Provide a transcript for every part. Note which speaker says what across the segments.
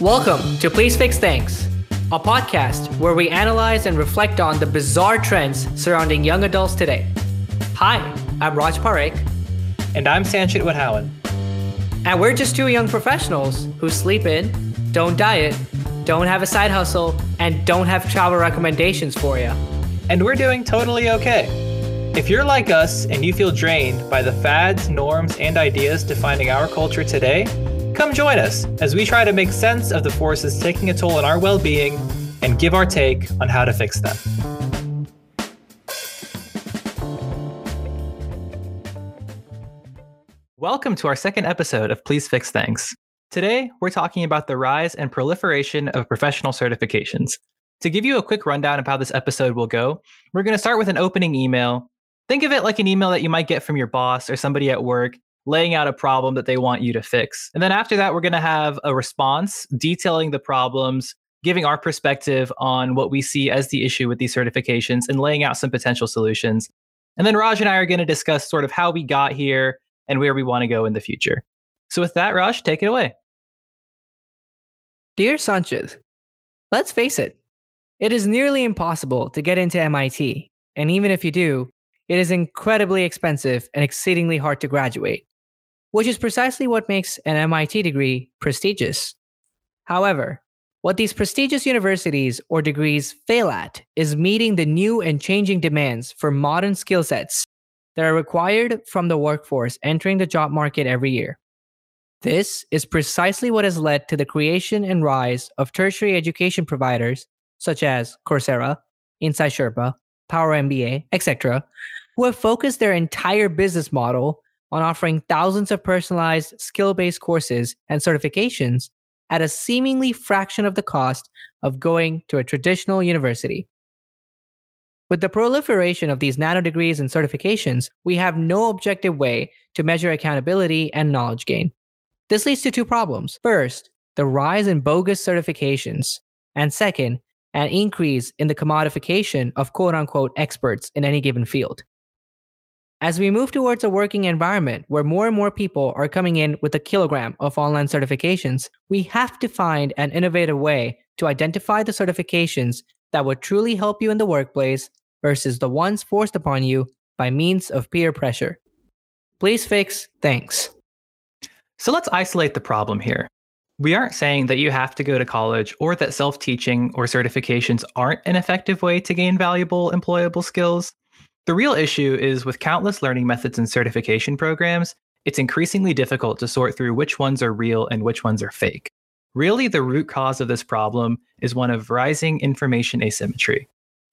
Speaker 1: Welcome to Please Fix Things, a podcast where we analyze and reflect on the bizarre trends surrounding young adults today. Hi, I'm Raj Parekh.
Speaker 2: And I'm Sanchit Wadhawan.
Speaker 1: And we're just two young professionals who sleep in, don't diet, don't have a side hustle, and don't have travel recommendations for you.
Speaker 2: And we're doing totally okay. If you're like us and you feel drained by the fads, norms, and ideas defining our culture today, Come join us as we try to make sense of the forces taking a toll on our well being and give our take on how to fix them. Welcome to our second episode of Please Fix Things. Today, we're talking about the rise and proliferation of professional certifications. To give you a quick rundown of how this episode will go, we're going to start with an opening email. Think of it like an email that you might get from your boss or somebody at work laying out a problem that they want you to fix. And then after that, we're going to have a response detailing the problems, giving our perspective on what we see as the issue with these certifications, and laying out some potential solutions. And then Raj and I are going to discuss sort of how we got here and where we want to go in the future. So, with that, Raj, take it away.
Speaker 1: Dear Sanchit, let's face it, it is nearly impossible to get into MIT. And even if you do, it is incredibly expensive and exceedingly hard to graduate which is precisely what makes an MIT degree prestigious. However, what these prestigious universities or degrees fail at is meeting the new and changing demands for modern skill sets that are required from the workforce entering the job market every year. This is precisely what has led to the creation and rise of tertiary education providers such as Coursera, Inside Sherpa, Power MBA, etc., who have focused their entire business model on offering thousands of personalized skill based courses and certifications at a seemingly fraction of the cost of going to a traditional university. With the proliferation of these nano degrees and certifications, we have no objective way to measure accountability and knowledge gain. This leads to two problems. First, the rise in bogus certifications, and second, an increase in the commodification of quote unquote experts in any given field. As we move towards a working environment where more and more people are coming in with a kilogram of online certifications, we have to find an innovative way to identify the certifications that would truly help you in the workplace versus the ones forced upon you by means of peer pressure. Please fix, thanks.
Speaker 2: So let's isolate the problem here. We aren't saying that you have to go to college or that self teaching or certifications aren't an effective way to gain valuable employable skills. The real issue is with countless learning methods and certification programs, it's increasingly difficult to sort through which ones are real and which ones are fake. Really, the root cause of this problem is one of rising information asymmetry.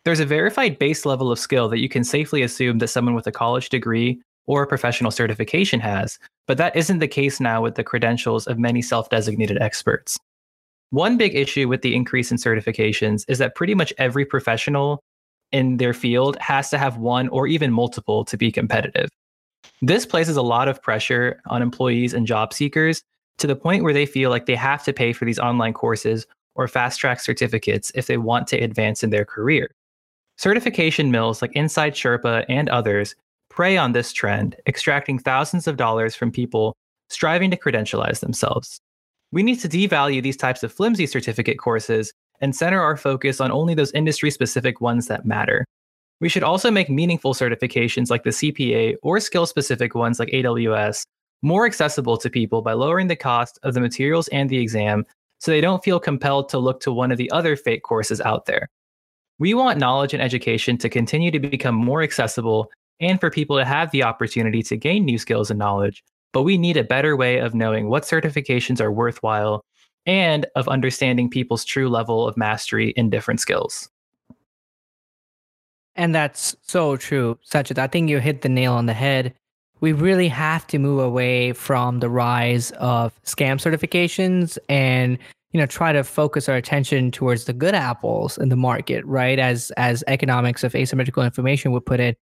Speaker 2: There's a verified base level of skill that you can safely assume that someone with a college degree or a professional certification has, but that isn't the case now with the credentials of many self designated experts. One big issue with the increase in certifications is that pretty much every professional in their field has to have one or even multiple to be competitive. This places a lot of pressure on employees and job seekers to the point where they feel like they have to pay for these online courses or fast track certificates if they want to advance in their career. Certification mills like Inside Sherpa and others prey on this trend, extracting thousands of dollars from people striving to credentialize themselves. We need to devalue these types of flimsy certificate courses and center our focus on only those industry specific ones that matter. We should also make meaningful certifications like the CPA or skill specific ones like AWS more accessible to people by lowering the cost of the materials and the exam so they don't feel compelled to look to one of the other fake courses out there. We want knowledge and education to continue to become more accessible and for people to have the opportunity to gain new skills and knowledge, but we need a better way of knowing what certifications are worthwhile and of understanding people's true level of mastery in different skills.
Speaker 1: And that's so true, Sanchit. I think you hit the nail on the head. We really have to move away from the rise of scam certifications and you know try to focus our attention towards the good apples in the market, right? As as economics of asymmetrical information would put it.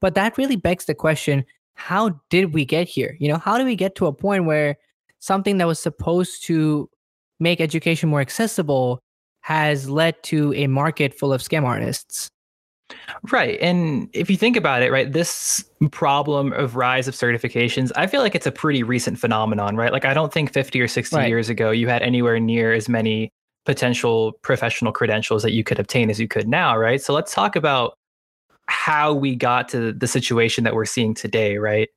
Speaker 1: But that really begs the question, how did we get here? You know, how do we get to a point where something that was supposed to make education more accessible has led to a market full of scam artists.
Speaker 2: Right. And if you think about it, right, this problem of rise of certifications, I feel like it's a pretty recent phenomenon, right? Like I don't think 50 or 60 right. years ago you had anywhere near as many potential professional credentials that you could obtain as you could now, right? So let's talk about how we got to the situation that we're seeing today, right?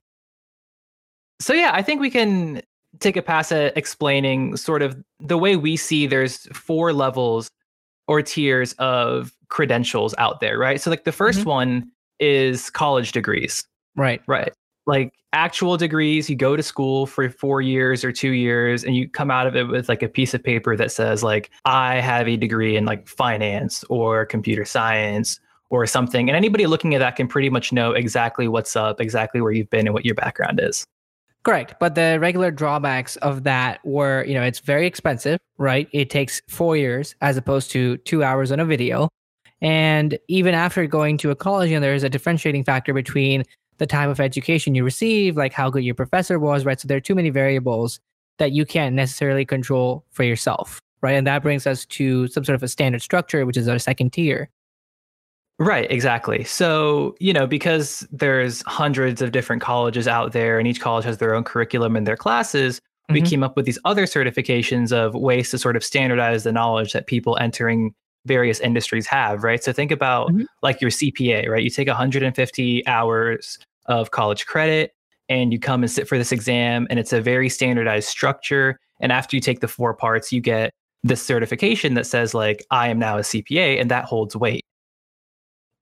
Speaker 2: So yeah, I think we can take a pass at explaining sort of the way we see there's four levels or tiers of credentials out there, right? So like the 1st mm-hmm. one is college degrees.
Speaker 1: Right.
Speaker 2: Right. Like actual degrees, you go to school for 4 years or 2 years and you come out of it with like a piece of paper that says like I have a degree in like finance or computer science or something. And anybody looking at that can pretty much know exactly what's up, exactly where you've been and what your background is.
Speaker 1: Correct. But the regular drawbacks of that were, you know, it's very expensive, right? It takes four years as opposed to two hours on a video. And even after going to a college, you know, there is a differentiating factor between the type of education you receive, like how good your professor was, right? So there are too many variables that you can't necessarily control for yourself, right? And that brings us to some sort of a standard structure, which is our second tier.
Speaker 2: Right, exactly. So, you know, because there's hundreds of different colleges out there and each college has their own curriculum and their classes, mm-hmm. we came up with these other certifications of ways to sort of standardize the knowledge that people entering various industries have, right? So think about mm-hmm. like your CPA, right? You take 150 hours of college credit and you come and sit for this exam and it's a very standardized structure and after you take the four parts you get this certification that says like I am now a CPA and that holds weight.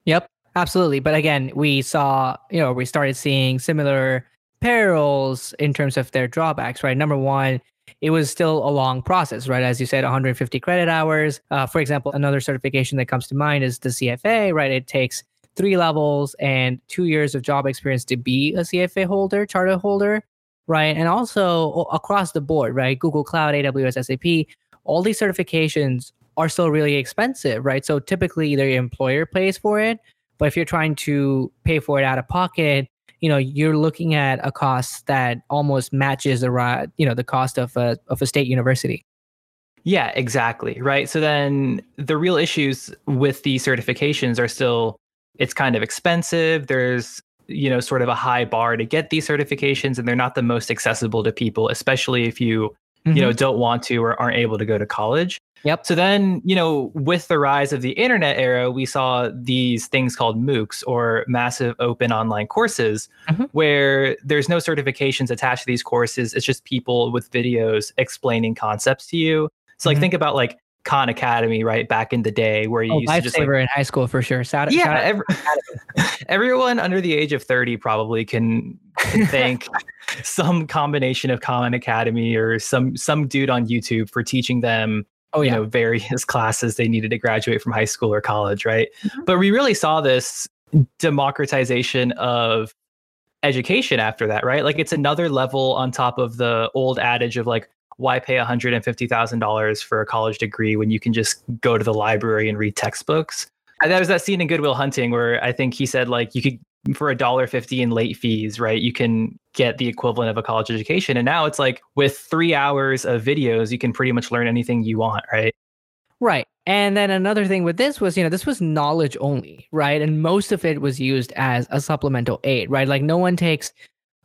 Speaker 1: Yep, absolutely. But again, we saw, you know, we started seeing similar perils in terms of their drawbacks, right? Number one, it was still a long process, right? As you said, 150 credit hours. Uh, for example, another certification that comes to mind is the CFA, right? It takes three levels and two years of job experience to be a CFA holder, charter holder, right? And also across the board, right? Google Cloud, AWS, SAP, all these certifications are still really expensive, right? So typically either your employer pays for it, but if you're trying to pay for it out of pocket, you know, you're looking at a cost that almost matches the you know, the cost of a of a state university.
Speaker 2: Yeah, exactly. Right. So then the real issues with the certifications are still it's kind of expensive. There's you know sort of a high bar to get these certifications and they're not the most accessible to people especially if you mm-hmm. you know don't want to or aren't able to go to college
Speaker 1: Yep.
Speaker 2: So then, you know, with the rise of the internet era, we saw these things called MOOCs or massive open online courses mm-hmm. where there's no certifications attached to these courses. It's just people with videos explaining concepts to you. So like mm-hmm. think about like Khan Academy, right? Back in the day where you oh, used to just like,
Speaker 1: in high school for sure.
Speaker 2: Shout, yeah, shout every, everyone under the age of 30 probably can, can thank some combination of Khan Academy or some some dude on YouTube for teaching them oh, yeah. you know, various classes they needed to graduate from high school or college, right? Mm-hmm. But we really saw this democratization of education after that, right? Like it's another level on top of the old adage of like, why pay $150,000 for a college degree when you can just go to the library and read textbooks? And that was that scene in Good Will Hunting where I think he said like you could for a dollar fifty in late fees, right? You can get the equivalent of a college education. And now it's like with three hours of videos, you can pretty much learn anything you want, right?
Speaker 1: Right. And then another thing with this was, you know, this was knowledge only, right? And most of it was used as a supplemental aid, right? Like no one takes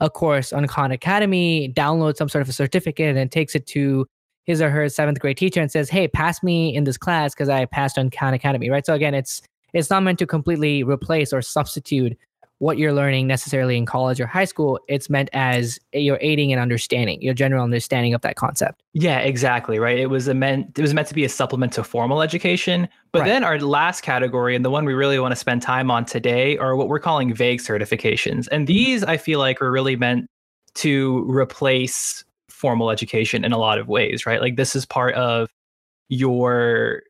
Speaker 1: a course on Khan Academy, downloads some sort of a certificate and takes it to his or her seventh grade teacher and says, Hey, pass me in this class because I passed on Khan Academy, right? So again, it's it's not meant to completely replace or substitute what you're learning necessarily in college or high school. It's meant as you're aiding and understanding, your general understanding of that concept.
Speaker 2: Yeah, exactly. Right. It was a meant it was meant to be a supplement to formal education. But right. then our last category and the one we really want to spend time on today are what we're calling vague certifications. And mm-hmm. these I feel like are really meant to replace formal education in a lot of ways, right? Like this is part of your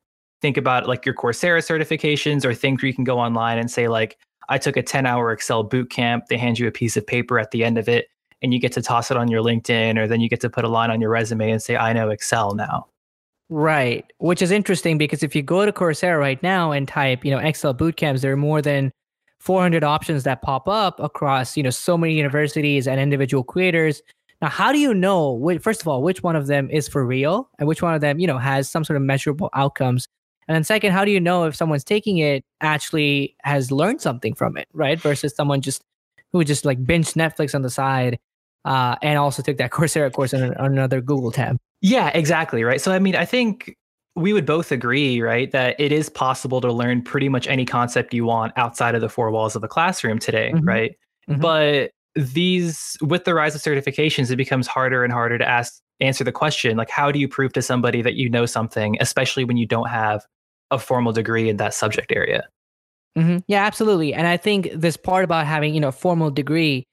Speaker 2: think about like your Coursera certifications or things where you can go online and say like I took a 10 hour Excel boot camp. They hand you a piece of paper at the end of it, and you get to toss it on your LinkedIn, or then you get to put a line on your resume and say, I know Excel now.
Speaker 1: Right. Which is interesting because if you go to Coursera right now and type, you know, Excel boot camps, there are more than 400 options that pop up across, you know, so many universities and individual creators. Now, how do you know, first of all, which one of them is for real and which one of them, you know, has some sort of measurable outcomes And then second, how do you know if someone's taking it actually has learned something from it, right? Versus someone just who just like binged Netflix on the side uh, and also took that Coursera course on, on another Google tab.
Speaker 2: Yeah, exactly. Right. So, I mean, I think we would both agree, right, that it is possible to learn pretty much any concept you want outside of the four walls of a classroom today, mm-hmm. right? Mm-hmm. But these, with the rise of certifications, it becomes harder and harder to ask, answer the question, like, how do you prove to somebody that you know something, especially when you don't have a formal degree in that subject area?
Speaker 1: Mm-hmm. Yeah, absolutely. And I think this part about having, you know, a formal degree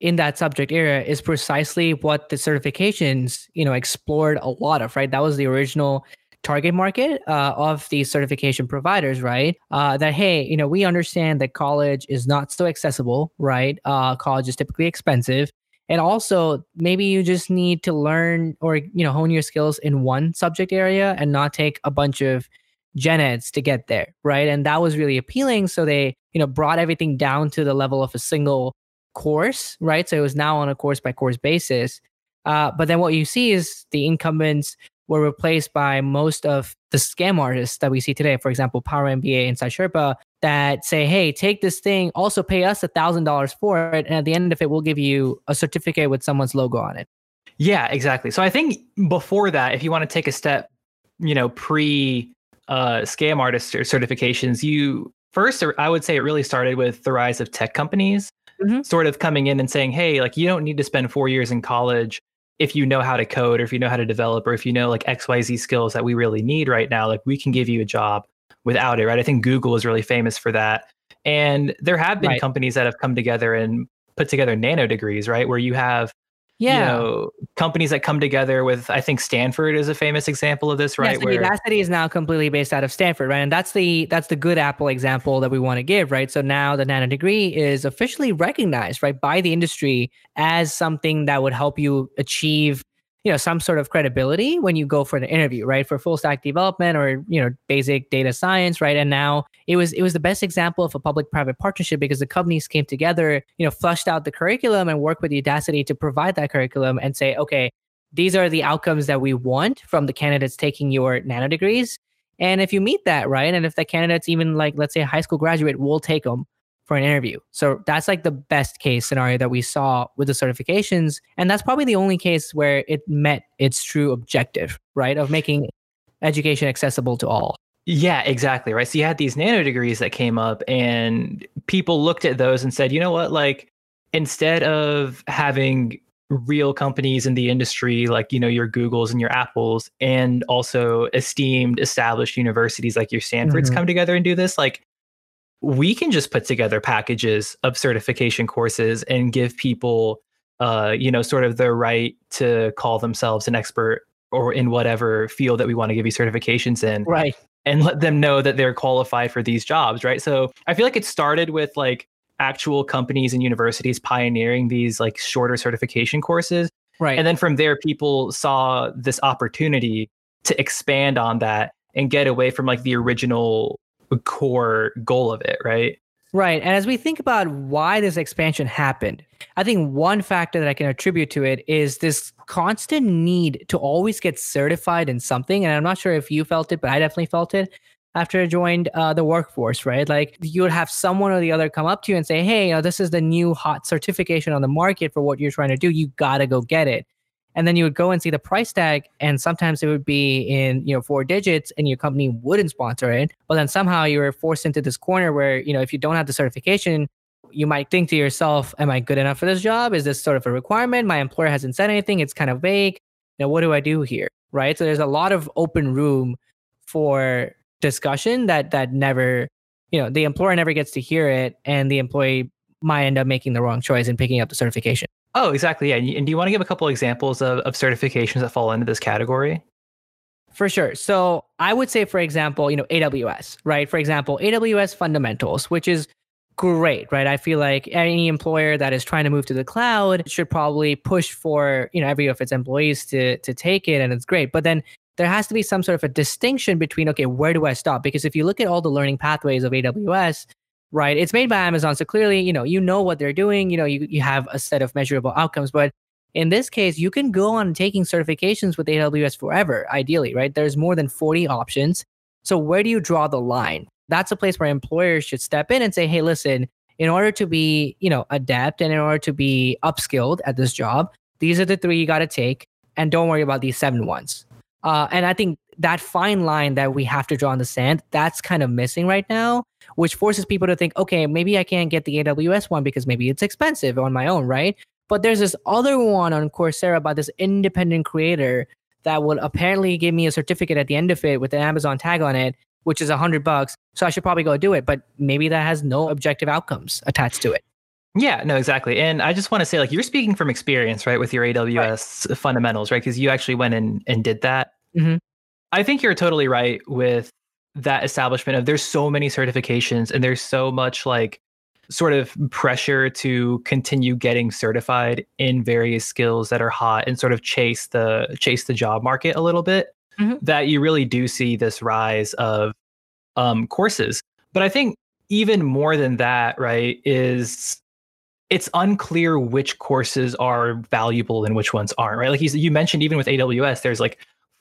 Speaker 1: in that subject area is precisely what the certifications, you know, explored a lot of, right? That was the original target market uh, of these certification providers, right? Uh, that hey, you know, we understand that college is not so accessible, right? Uh, college is typically expensive, and also maybe you just need to learn or you know hone your skills in one subject area and not take a bunch of gen eds to get there, right? And that was really appealing. So they you know brought everything down to the level of a single course, right? So it was now on a course by course basis. Uh, but then what you see is the incumbents were replaced by most of the scam artists that we see today. For example, Power MBA Inside Sherpa that say, "Hey, take this thing, also pay us a thousand dollars for it, and at the end of it, we'll give you a certificate with someone's logo on it."
Speaker 2: Yeah, exactly. So I think before that, if you want to take a step, you know, pre uh, scam artist certifications, you first, I would say it really started with the rise of tech companies. Mm-hmm. Sort of coming in and saying, hey, like you don't need to spend four years in college if you know how to code or if you know how to develop or if you know like xyz skills that we really need right now like we can give you a job without it right i think google is really famous for that and there have been right. companies that have come together and put together nano degrees right where you have yeah. you know companies that come together with i think stanford is a famous example of this right?
Speaker 1: Yes, Where, Udacity is now completely based out of stanford right? And that's the that's the good apple example that we want to give right? So now the nano degree is officially recognized right by the industry as something that would help you achieve you know some sort of credibility when you go for an interview right? For full stack development or you know basic data science right? And now it was it was the best example of a public private partnership because the companies came together you know flushed out the curriculum and worked with udacity to provide that curriculum and say okay these are the outcomes that we want from the candidates taking your nano degrees and if you meet that right and if the candidates even like let's say a high school graduate will take them for an interview. So that's like the best case scenario that we saw with the certifications. And that's probably the only case where it met its true objective, right? Of making education accessible to all.
Speaker 2: Yeah, exactly. Right. So you had these nano degrees that came up, and people looked at those and said, you know what? Like, instead of having real companies in the industry like you know your googles and your apples and also esteemed established universities like your stanfords mm-hmm. come together and do this like we can just put together packages of certification courses and give people uh, you know sort of the right to call themselves an expert or in whatever field that we want to give you certifications in
Speaker 1: right.
Speaker 2: and let them know that they're qualified for these jobs right? So i feel like it started with like actual companies and universities pioneering these like shorter certification courses.
Speaker 1: Right.
Speaker 2: And then from there people saw this opportunity to expand on that and get away from like the original core goal of it, right?
Speaker 1: Right. And as we think about why this expansion happened, I think one factor that I can attribute to it is this constant need to always get certified in something. And I'm not sure if you felt it, but I definitely felt it after I joined uh, the workforce, right? Like you would have someone or the other come up to you and say, hey, you know, this is the new hot certification on the market for what you're trying to do. You got to go get it and then you would go and see the price tag and sometimes it would be in you know four digits and your company wouldn't sponsor it. But then somehow you were forced into this corner where you know if you don't have the certification you might think to yourself am i good enough for this job? Is this sort of a requirement? My employer hasn't said anything. It's kind of vague. You know what do i do here? Right? So there's a lot of open room for discussion that that never you know the employer never gets to hear it and the employee might end up making the wrong choice and picking up the certification
Speaker 2: Oh, exactly. Yeah. And do you want to give a couple examples of, of certifications that fall into this category?
Speaker 1: For sure. So I would say, for example, you know, AWS, right? For example, AWS fundamentals, which is great, right? I feel like any employer that is trying to move to the cloud should probably push for, you know, every of its employees to to take it and it's great. But then there has to be some sort of a distinction between okay, where do I stop? Because if you look at all the learning pathways of AWS, right? It's made by Amazon. So clearly, you know, you know what they're doing, you know, you, you have a set of measurable outcomes. But in this case, you can go on taking certifications with AWS forever, ideally, right? There's more than 40 options. So where do you draw the line? That's a place where employers should step in and say, "Hey, listen, in order to be, you know, adept and in order to be upskilled at this job, these are the three you got to take, and don't worry about these seven ones." Uh, and I think that fine line that we have to draw in the sand, that's kind of missing right now, which forces people to think, okay, maybe I can't get the AWS one because maybe it's expensive on my own, right? But there's this other one on Coursera by this independent creator that will apparently give me a certificate at the end of it with an Amazon tag on it, which is a hundred bucks. So I should probably go do it. But maybe that has no objective outcomes attached to it.
Speaker 2: Yeah, no, exactly. And I just want to say, like, you're speaking from experience, right, with your AWS right. fundamentals, right? Because you actually went in and did that.
Speaker 1: Mm-hmm.
Speaker 2: I think you're totally right with that establishment of there's so many certifications and there's so much like sort of pressure to continue getting certified in various skills that are hot and sort of chase the chase the job market a little bit mm-hmm. that you really do see this rise of um, courses but i think even more than that right is it's unclear which courses are valuable and which ones aren't right like you, you mentioned even with aws there's like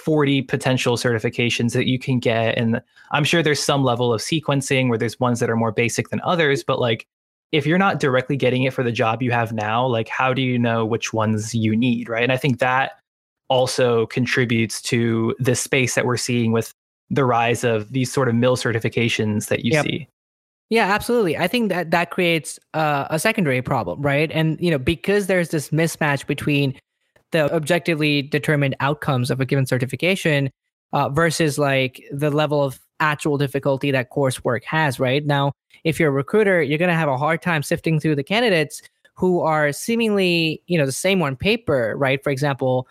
Speaker 2: 40 potential certifications that you can get and i'm sure there's some level of sequencing where there's ones that are more basic than others but like if you're not directly getting it for the job you have now like how do you know which ones you need right and i think that also contributes to the space that we're seeing with the rise of these sort of mill certifications that you yep. see
Speaker 1: yeah, absolutely. I think that that creates uh, a secondary problem, right? And you know, because there's this mismatch between the objectively determined outcomes of a given certification uh, versus like the level of actual difficulty that coursework has, right? Now, if you're a recruiter, you're going to have a hard time sifting through the candidates who are seemingly, you know, the same on paper, right? For example,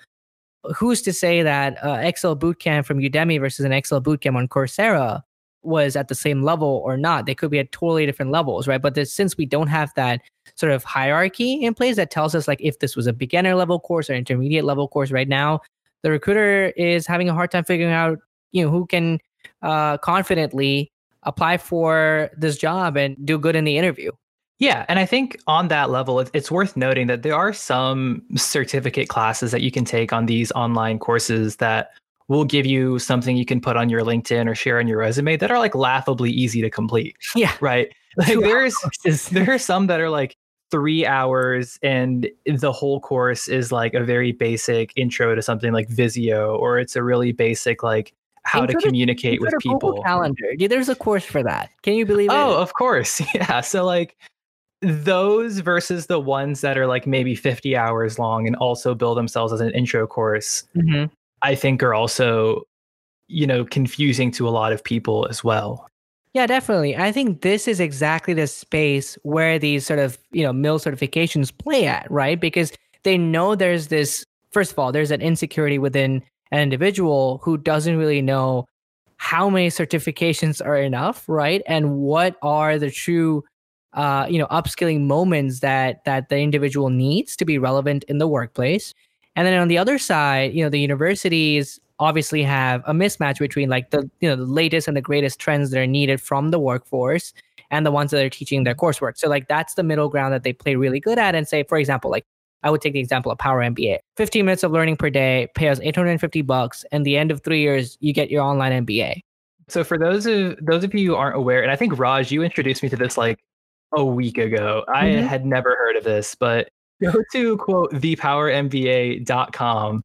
Speaker 1: who's to say that uh, Excel bootcamp from Udemy versus an Excel bootcamp on Coursera was at the same level or not? They could be at totally different levels, right? But this, since we don't have that sort of hierarchy in place that tells us like if this was a beginner level course or intermediate level course right now, the recruiter is having a hard time figuring out, you know, who can uh, confidently apply for this job and do good in the interview.
Speaker 2: Yeah, and I think on that level, it's worth noting that there are some certificate classes that you can take on these online courses that will give you something you can put on your LinkedIn or share on your resume that are like laughably easy to complete.
Speaker 1: Yeah.
Speaker 2: Right. Like there's there are some that are like three hours and the whole course is like a very basic intro to something like Visio or it's a really basic like how to communicate with people.
Speaker 1: Calendar. There's a course for that. Can you believe
Speaker 2: it?
Speaker 1: Oh,
Speaker 2: of course. Yeah. So like those versus the ones that are like maybe 50 hours long and also bill themselves as an intro course,
Speaker 1: mm-hmm.
Speaker 2: I think are also, you know, confusing to a lot of people as well.
Speaker 1: Yeah, definitely. I think this is exactly the space where these sort of, you know, mill certifications play at, right? Because they know there's this, first of all, there's an insecurity within an individual who doesn't really know how many certifications are enough, right? And what are the true uh, you know, upskilling moments that that the individual needs to be relevant in the workplace. And then on the other side, you know, the universities obviously have a mismatch between like the you know the latest and the greatest trends that are needed from the workforce and the ones that are teaching their coursework. So like that's the middle ground that they play really good at. And say, for example, like I would take the example of Power MBA. 15 minutes of learning per day, pay us 850 bucks, and the end of three years, you get your online MBA.
Speaker 2: So for those of those of you who aren't aware, and I think Raj, you introduced me to this like a week ago. Mm-hmm. I had never heard of this, but go to quote thepowermba.com.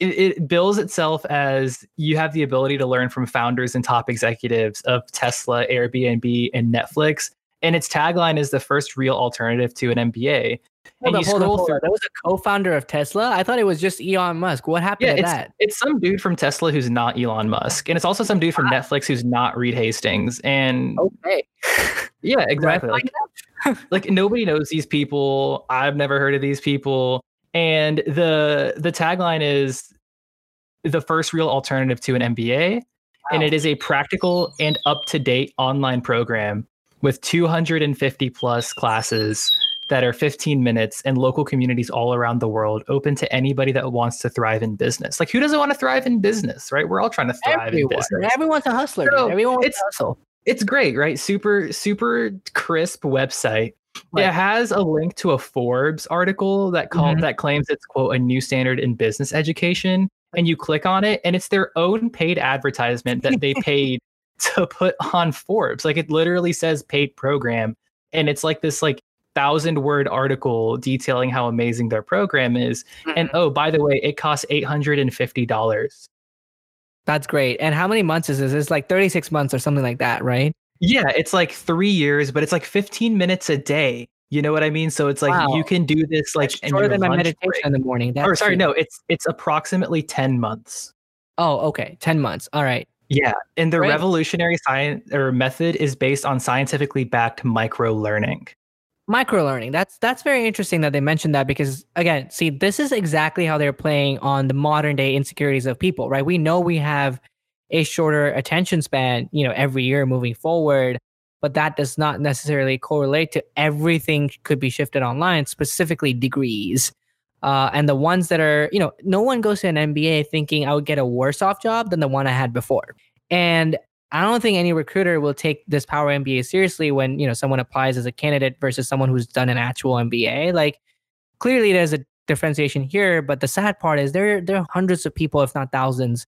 Speaker 2: It, it bills itself as you have the ability to learn from founders and top executives of Tesla, Airbnb, and Netflix. And its tagline is the first real alternative to an MBA.
Speaker 1: Hold and up, hold through. That was a co-founder of Tesla. I thought it was just Elon Musk. What happened yeah, to
Speaker 2: it's,
Speaker 1: that?
Speaker 2: It's some dude from Tesla who's not Elon Musk, and it's also some dude from ah. Netflix who's not Reed Hastings. And
Speaker 1: okay,
Speaker 2: yeah, exactly. Like, like nobody knows these people. I've never heard of these people. And the the tagline is the first real alternative to an MBA, wow. and it is a practical and up to date online program with 250 plus classes that are 15 minutes in local communities all around the world, open to anybody that wants to thrive in business. Like, who doesn't want to thrive in business, right? We're all trying to thrive
Speaker 1: Everyone.
Speaker 2: in business.
Speaker 1: Everyone's a hustler. So Everyone wants to hustle.
Speaker 2: It's great, right? Super, super crisp website. Right. It has a link to a Forbes article that call, mm-hmm. that claims it's quote a new standard in business education. And you click on it, and it's their own paid advertisement that they paid to put on Forbes. Like it literally says paid program. And it's like this like thousand word article detailing how amazing their program is. Mm-hmm. And oh, by the way, it costs $850.
Speaker 1: That's great. And how many months is this? It's like 36 months or something like that, right?
Speaker 2: Yeah, it's like three years, but it's like 15 minutes a day. You know what I mean? So it's like wow. you can do this like
Speaker 1: That's shorter than my meditation break. in the morning.
Speaker 2: That's or sorry, no, it's it's approximately 10 months.
Speaker 1: Oh, okay. 10 months. All right.
Speaker 2: Yeah. And the Great. revolutionary science or method is based on scientifically backed micro learning
Speaker 1: micro learning that's that's very interesting that they mentioned that because again see this is exactly how they're playing on the modern day insecurities of people right? We know we have a shorter attention span you know every year moving forward but that does not necessarily correlate to everything could be shifted online specifically degrees. Uh, and the ones that are you know no one goes to an mba thinking i would get a worse off job than the one i had before. And I don't think any recruiter will take this Power MBA seriously when you know someone applies as a candidate versus someone who's done an actual MBA. Like clearly there's a differentiation here, but the sad part is there there are hundreds of people, if not thousands,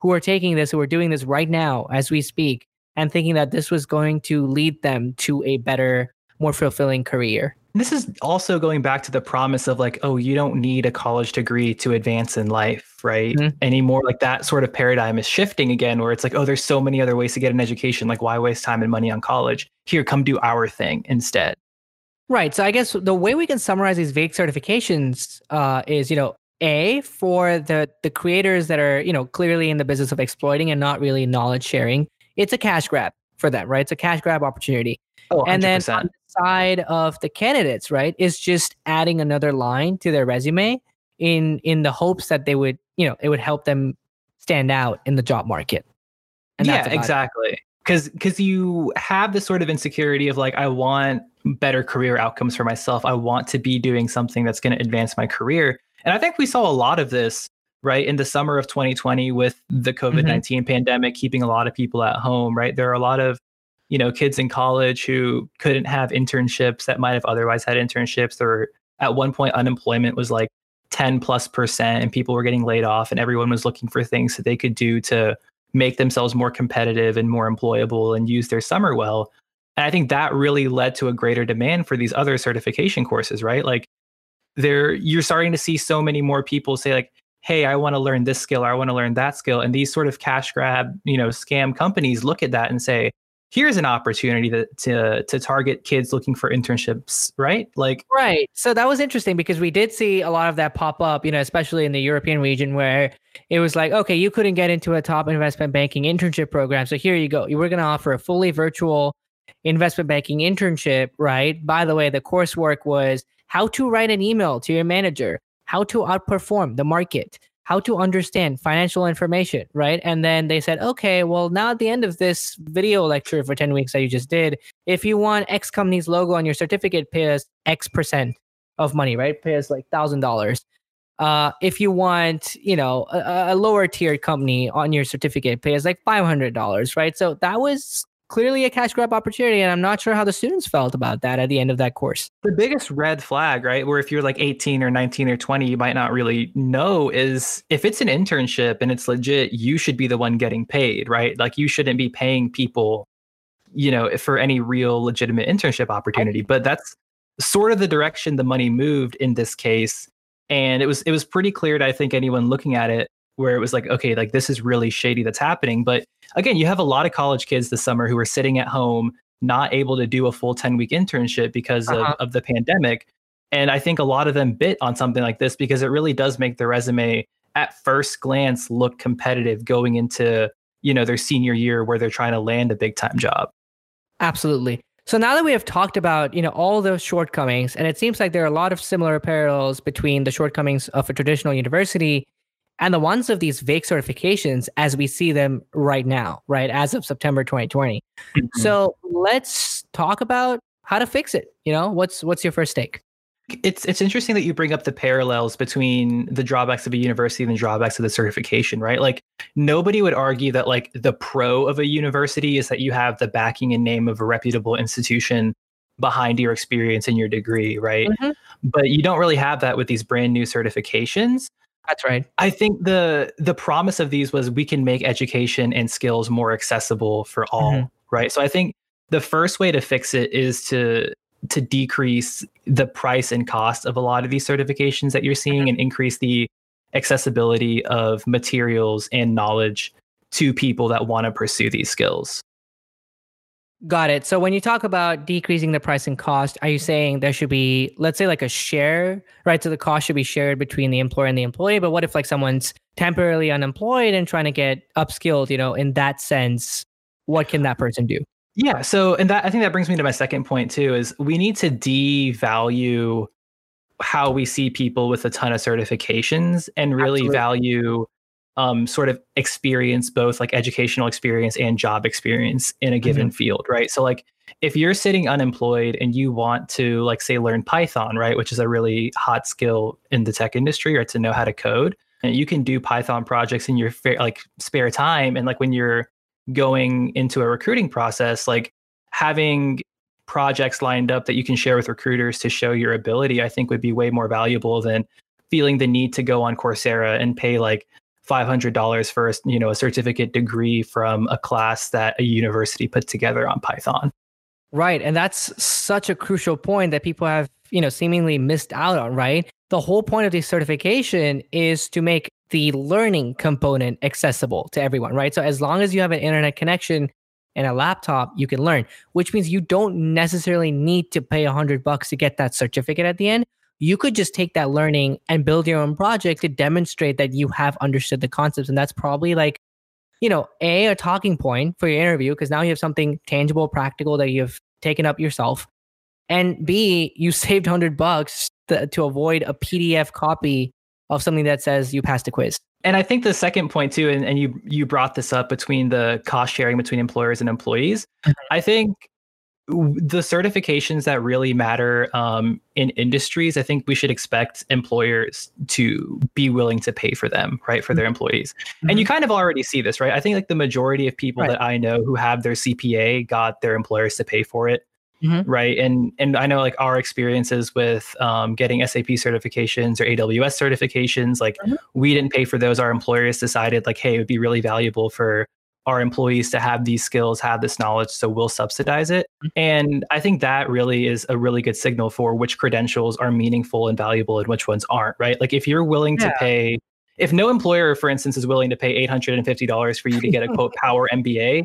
Speaker 1: who are taking this, who are doing this right now as we speak, and thinking that this was going to lead them to a better, more fulfilling career
Speaker 2: this is also going back to the promise of like, oh, you don't need a college degree to advance in life, right? Mm-hmm. Anymore. Like that sort of paradigm is shifting again, where it's like, oh, there's so many other ways to get an education. Like, why waste time and money on college? Here, come do our thing instead.
Speaker 1: Right. So I guess the way we can summarize these vague certifications uh, is, you know, a for the the creators that are, you know, clearly in the business of exploiting and not really knowledge sharing. It's a cash grab for them, right? It's a cash grab opportunity.
Speaker 2: Oh, 100%.
Speaker 1: and then on side of the candidates, right, is just adding another line to their resume in in the hopes that they would, you know, it would help them stand out in the job market.
Speaker 2: And yeah, exactly. Because because you have this sort of insecurity of like, I want better career outcomes for myself. I want to be doing something that's going to advance my career. And I think we saw a lot of this right in the summer of 2020 with the covid-19 mm-hmm. pandemic keeping a lot of people at home right there are a lot of you know kids in college who couldn't have internships that might have otherwise had internships or at one point unemployment was like 10 plus percent and people were getting laid off and everyone was looking for things that they could do to make themselves more competitive and more employable and use their summer well. And i think that really led to a greater demand for these other certification courses right? Like there you're starting to see so many more people say like hey i want to learn this skill or i want to learn that skill. And these sort of cash grab you know scam companies look at that and say here's an opportunity to, to to target kids looking for internships right? Like
Speaker 1: right. So that was interesting because we did see a lot of that pop up you know especially in the european region where it was like okay you couldn't get into a top investment banking internship program. So here you go. We're going to offer a fully virtual investment banking internship right? By the way the coursework was how to write an email to your manager how to outperform the market how to understand financial information, right? And then they said, okay, well, now at the end of this video lecture for 10 weeks that you just did, if you want X company's logo on your certificate, pay us X percent of money, right? Pay us like thousand dollars. Uh, if you want, you know, a, a lower tier company on your certificate, pay us like five hundred dollars, right? So that was clearly a cash grab opportunity and i'm not sure how the students felt about that at the end of that course.
Speaker 2: The biggest red flag right where if you're like 18 or 19 or 20 you might not really know is if it's an internship and it's legit you should be the one getting paid right? Like you shouldn't be paying people you know for any real legitimate internship opportunity. But that's sort of the direction the money moved in this case. And it was it was pretty clear to i think anyone looking at it where it was like, okay, like this is really shady that's happening. But again, you have a lot of college kids this summer who are sitting at home, not able to do a full 10 week internship because uh-huh. of, of the pandemic. And I think a lot of them bit on something like this because it really does make their resume at first glance look competitive going into, you know, their senior year where they're trying to land a big time job.
Speaker 1: Absolutely. So now that we have talked about, you know, all those shortcomings, and it seems like there are a lot of similar parallels between the shortcomings of a traditional university and the ones of these vague certifications as we see them right now, right, as of September 2020. Mm-hmm. So let's talk about how to fix it. You know, what's what's your first take?
Speaker 2: It's it's interesting that you bring up the parallels between the drawbacks of a university and the drawbacks of the certification, right? Like nobody would argue that like the pro of a university is that you have the backing and name of a reputable institution behind your experience and your degree, right? Mm-hmm. But you don't really have that with these brand new certifications.
Speaker 1: That's right.
Speaker 2: I think the the promise of these was we can make education and skills more accessible for all, mm-hmm. right? So I think the first way to fix it is to to decrease the price and cost of a lot of these certifications that you're seeing mm-hmm. and increase the accessibility of materials and knowledge to people that want to pursue these skills.
Speaker 1: Got it. So when you talk about decreasing the price and cost, are you saying there should be, let's say, like a share, right? So the cost should be shared between the employer and the employee. But what if like someone's temporarily unemployed and trying to get upskilled? You know, in that sense, what can that person do?
Speaker 2: Yeah. So, and that I think that brings me to my second point too is we need to devalue how we see people with a ton of certifications and really Absolutely. value um, sort of experience, both like educational experience and job experience in a given mm-hmm. field, right? So, like, if you're sitting unemployed and you want to, like, say, learn Python, right, which is a really hot skill in the tech industry, or to know how to code, and you can do Python projects in your like spare time, and like when you're going into a recruiting process, like having projects lined up that you can share with recruiters to show your ability, I think would be way more valuable than feeling the need to go on Coursera and pay like $500 for a, you know a certificate degree from a class that a university put together on Python.
Speaker 1: Right, and that's such a crucial point that people have, you know, seemingly missed out on, right? The whole point of this certification is to make the learning component accessible to everyone, right? So as long as you have an internet connection and a laptop, you can learn, which means you don't necessarily need to pay a hundred bucks to get that certificate at the end. You could just take that learning and build your own project to demonstrate that you have understood the concepts. And that's probably like, you know, A, a talking point for your interview, because now you have something tangible, practical that you've taken up yourself. And B, you saved 100 bucks to, to avoid a PDF copy of something that says you passed a quiz.
Speaker 2: And I think the second point too, and, and you you brought this up between the cost sharing between employers and employees. Mm-hmm. I think the certifications that really matter um, in industries, I think we should expect employers to be willing to pay for them, right, for their mm-hmm. employees. Mm-hmm. And you kind of already see this, right? I think like the majority of people right. that I know who have their CPA got their employers to pay for it mm-hmm. right? And and I know like our experiences with um, getting SAP certifications or AWS certifications, like mm-hmm. we didn't pay for those. Our employers decided like, hey, it would be really valuable for our employees to have these skills, have this knowledge, so we'll subsidize it. Mm-hmm. And I think that really is a really good signal for which credentials are meaningful and valuable and which ones aren't, right? Like if you're willing yeah. to pay if no employer, for instance, is willing to pay $850 for you to get a quote power MBA, yeah.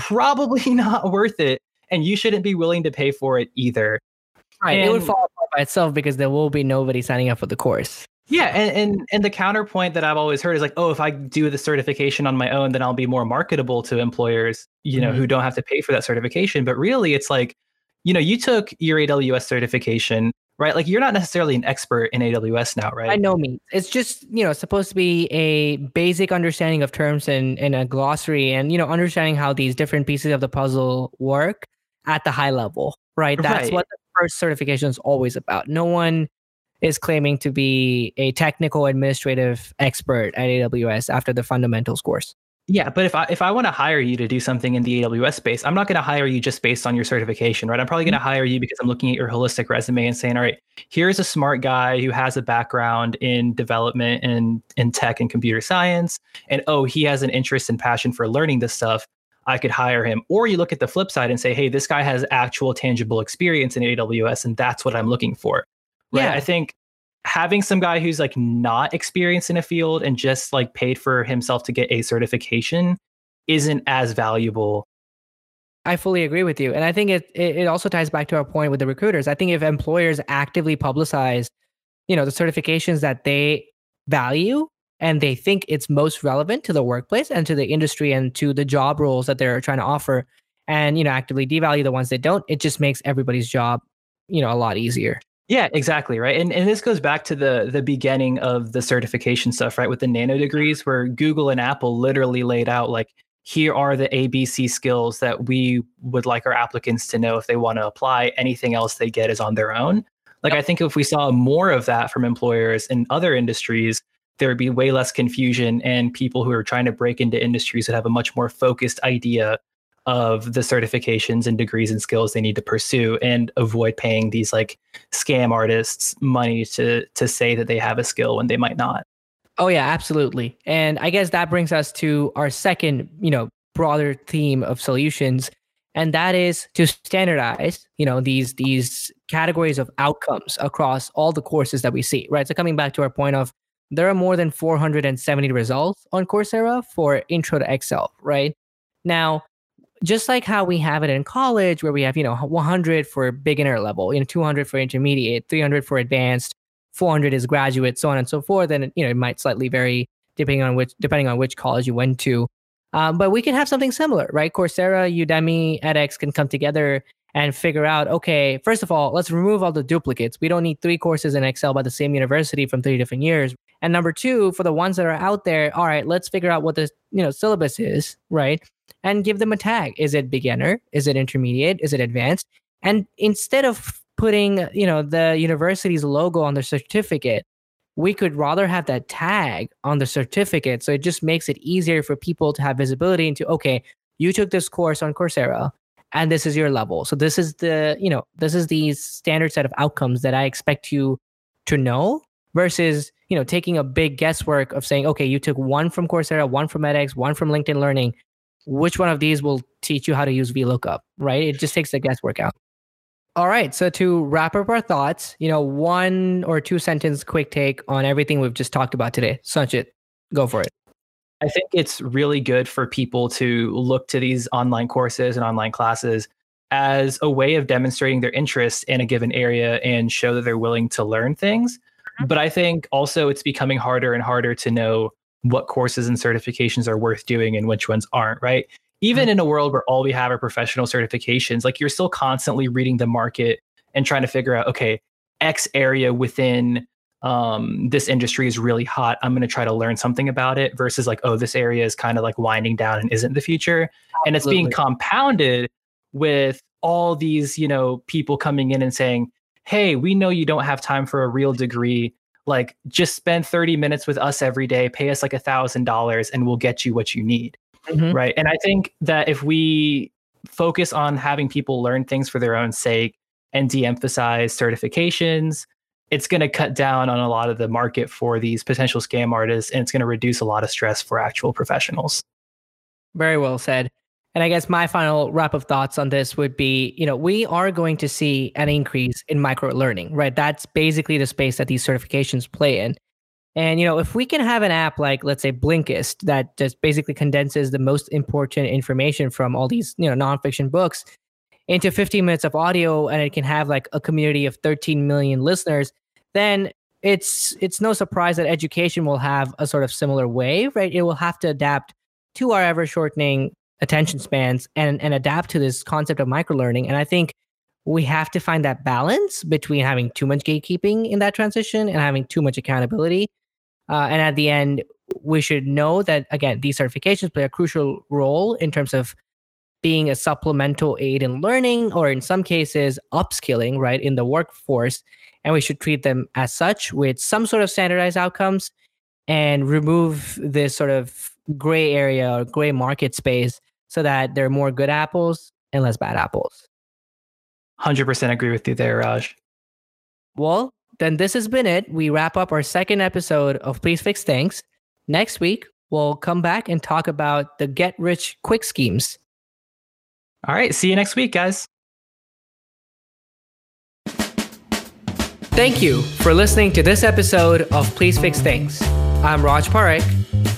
Speaker 2: probably not worth it and you shouldn't be willing to pay for it either.
Speaker 1: Right. And, it would fall apart by itself because there will be nobody signing up for the course.
Speaker 2: Yeah, and, and and the counterpoint that I've always heard is like, oh, if I do the certification on my own, then I'll be more marketable to employers, you know, mm-hmm. who don't have to pay for that certification. But really, it's like, you know, you took your AWS certification, right? Like you're not necessarily an expert in AWS now, right?
Speaker 1: By no means. It's just, you know, supposed to be a basic understanding of terms and, and a glossary and, you know, understanding how these different pieces of the puzzle work at the high level, right? That's right. what the first certification is always about. No one is claiming to be a technical administrative expert at AWS after the fundamentals course.
Speaker 2: Yeah, but if I if I want to hire you to do something in the AWS space, I'm not going to hire you just based on your certification, right? I'm probably going to mm-hmm. hire you because I'm looking at your holistic resume and saying, all right, here's a smart guy who has a background in development and in tech and computer science, and oh, he has an interest and passion for learning this stuff. I could hire him. Or you look at the flip side and say, hey, this guy has actual tangible experience in AWS, and that's what I'm looking for. Right. Yeah. I think having some guy who's like not experienced in a field and just like paid for himself to get a certification isn't as valuable.
Speaker 1: I fully agree with you. And I think it it also ties back to our point with the recruiters. I think if employers actively publicize, you know, the certifications that they value and they think it's most relevant to the workplace and to the industry and to the job roles that they're trying to offer and you know actively devalue the ones that don't it just makes everybody's job you know a lot easier
Speaker 2: yeah exactly right and and this goes back to the the beginning of the certification stuff right with the nano degrees where google and apple literally laid out like here are the abc skills that we would like our applicants to know if they want to apply anything else they get is on their own like yep. i think if we saw more of that from employers in other industries there would be way less confusion and people who are trying to break into industries that have a much more focused idea of the certifications and degrees and skills they need to pursue and avoid paying these like scam artists money to to say that they have a skill when they might not.
Speaker 1: Oh yeah, absolutely. And I guess that brings us to our second, you know, broader theme of solutions, and that is to standardize, you know, these these categories of outcomes across all the courses that we see, right? So coming back to our point of there are more than 470 results on Coursera for Intro to Excel, right? Now, just like how we have it in college where we have, you know, 100 for beginner level, you know, 200 for intermediate, 300 for advanced, 400 is graduate, so on and so forth. And you know, it might slightly vary depending on which depending on which college you went to. Um, but we can have something similar, right? Coursera, Udemy, edX can come together and figure out, okay, first of all, let's remove all the duplicates. We don't need three courses in Excel by the same university from three different years. And number two, for the ones that are out there, all right, let's figure out what the you know syllabus is, right? And give them a tag. Is it beginner? Is it intermediate? Is it advanced? And instead of putting, you know, the university's logo on the certificate, we could rather have that tag on the certificate. So it just makes it easier for people to have visibility into, okay, you took this course on Coursera and this is your level. So this is the, you know, this is the standard set of outcomes that I expect you to know versus, you know, taking a big guesswork of saying, okay, you took one from Coursera, one from edX, one from LinkedIn Learning. Which one of these will teach you how to use VLOOKUP, right? It just takes the guesswork out. All right. So to wrap up our thoughts, you know, one or two sentence quick take on everything we've just talked about today. Sanchit, go for it.
Speaker 2: I think it's really good for people to look to these online courses and online classes as a way of demonstrating their interest in a given area and show that they're willing to learn things. Mm-hmm. But I think also it's becoming harder and harder to know what courses and certifications are worth doing and which ones aren't, right? even mm-hmm. in a world where all we have are professional certifications, like you're still constantly reading the market and trying to figure out, okay, X area within um, this industry is really hot. I'm going to try to learn something about it versus like, oh, this area is kind of like winding down and isn't the future. Absolutely. And it's being compounded with all these, you know, people coming in and saying, hey, we know you don't have time for a real degree. Like, just spend 30 minutes with us every day, pay us like a thousand dollars, and we'll get you what you need mm-hmm. right? And I think that if we focus on having people learn things for their own sake and de-emphasize certifications, it's going to cut down on a lot of the market for these potential scam artists, and it's going to reduce a lot of stress for actual professionals.
Speaker 1: Very well said. And I guess my final wrap of thoughts on this would be, you know, we are going to see an increase in micro learning, right? That's basically the space that these certifications play in. And you know, if we can have an app like let's say Blinkist that just basically condenses the most important information from all these, you know, nonfiction books into 15 minutes of audio and it can have like a community of 13 million listeners, then it's it's no surprise that education will have a sort of similar way, right? It will have to adapt to our ever shortening attention spans and and adapt to this concept of microlearning. And I think we have to find that balance between having too much gatekeeping in that transition and having too much accountability uh, and at the end, we should know that, again, these certifications play a crucial role in terms of being a supplemental aid in learning or in some cases upskilling right in the workforce and we should treat them as such with some sort of standardized outcomes and remove this sort of gray area or gray market space so that there are more good apples and less bad apples
Speaker 2: 100% agree with you there raj
Speaker 1: well then this has been it. We wrap up our second episode of Please Fix Things. Next week, we'll come back and talk about the get rich quick schemes.
Speaker 2: All right. See you next week, guys.
Speaker 1: Thank you for listening to this episode of Please Fix Things. I'm Raj Parekh.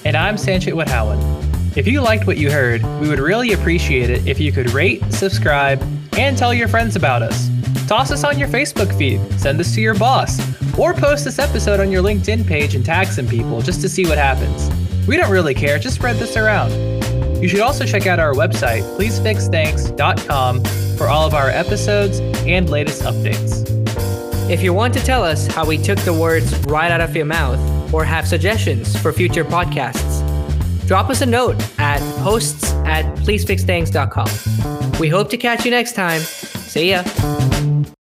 Speaker 2: And I'm Sanchit Wadhawan. If you liked what you heard, we would really appreciate it if you could rate, subscribe, and tell your friends about us. Toss us on your Facebook feed, send this to your boss, or post this episode on your LinkedIn page and tag some people just to see what happens. We don't really care, just spread this around. You should also check out our website, pleasefixthanks.com, for all of our episodes and latest updates.
Speaker 1: If you want to tell us how we took the words right out of your mouth or have suggestions for future podcasts, drop us a note at hosts at pleasefixthanks.com. We hope to catch you next time. See ya.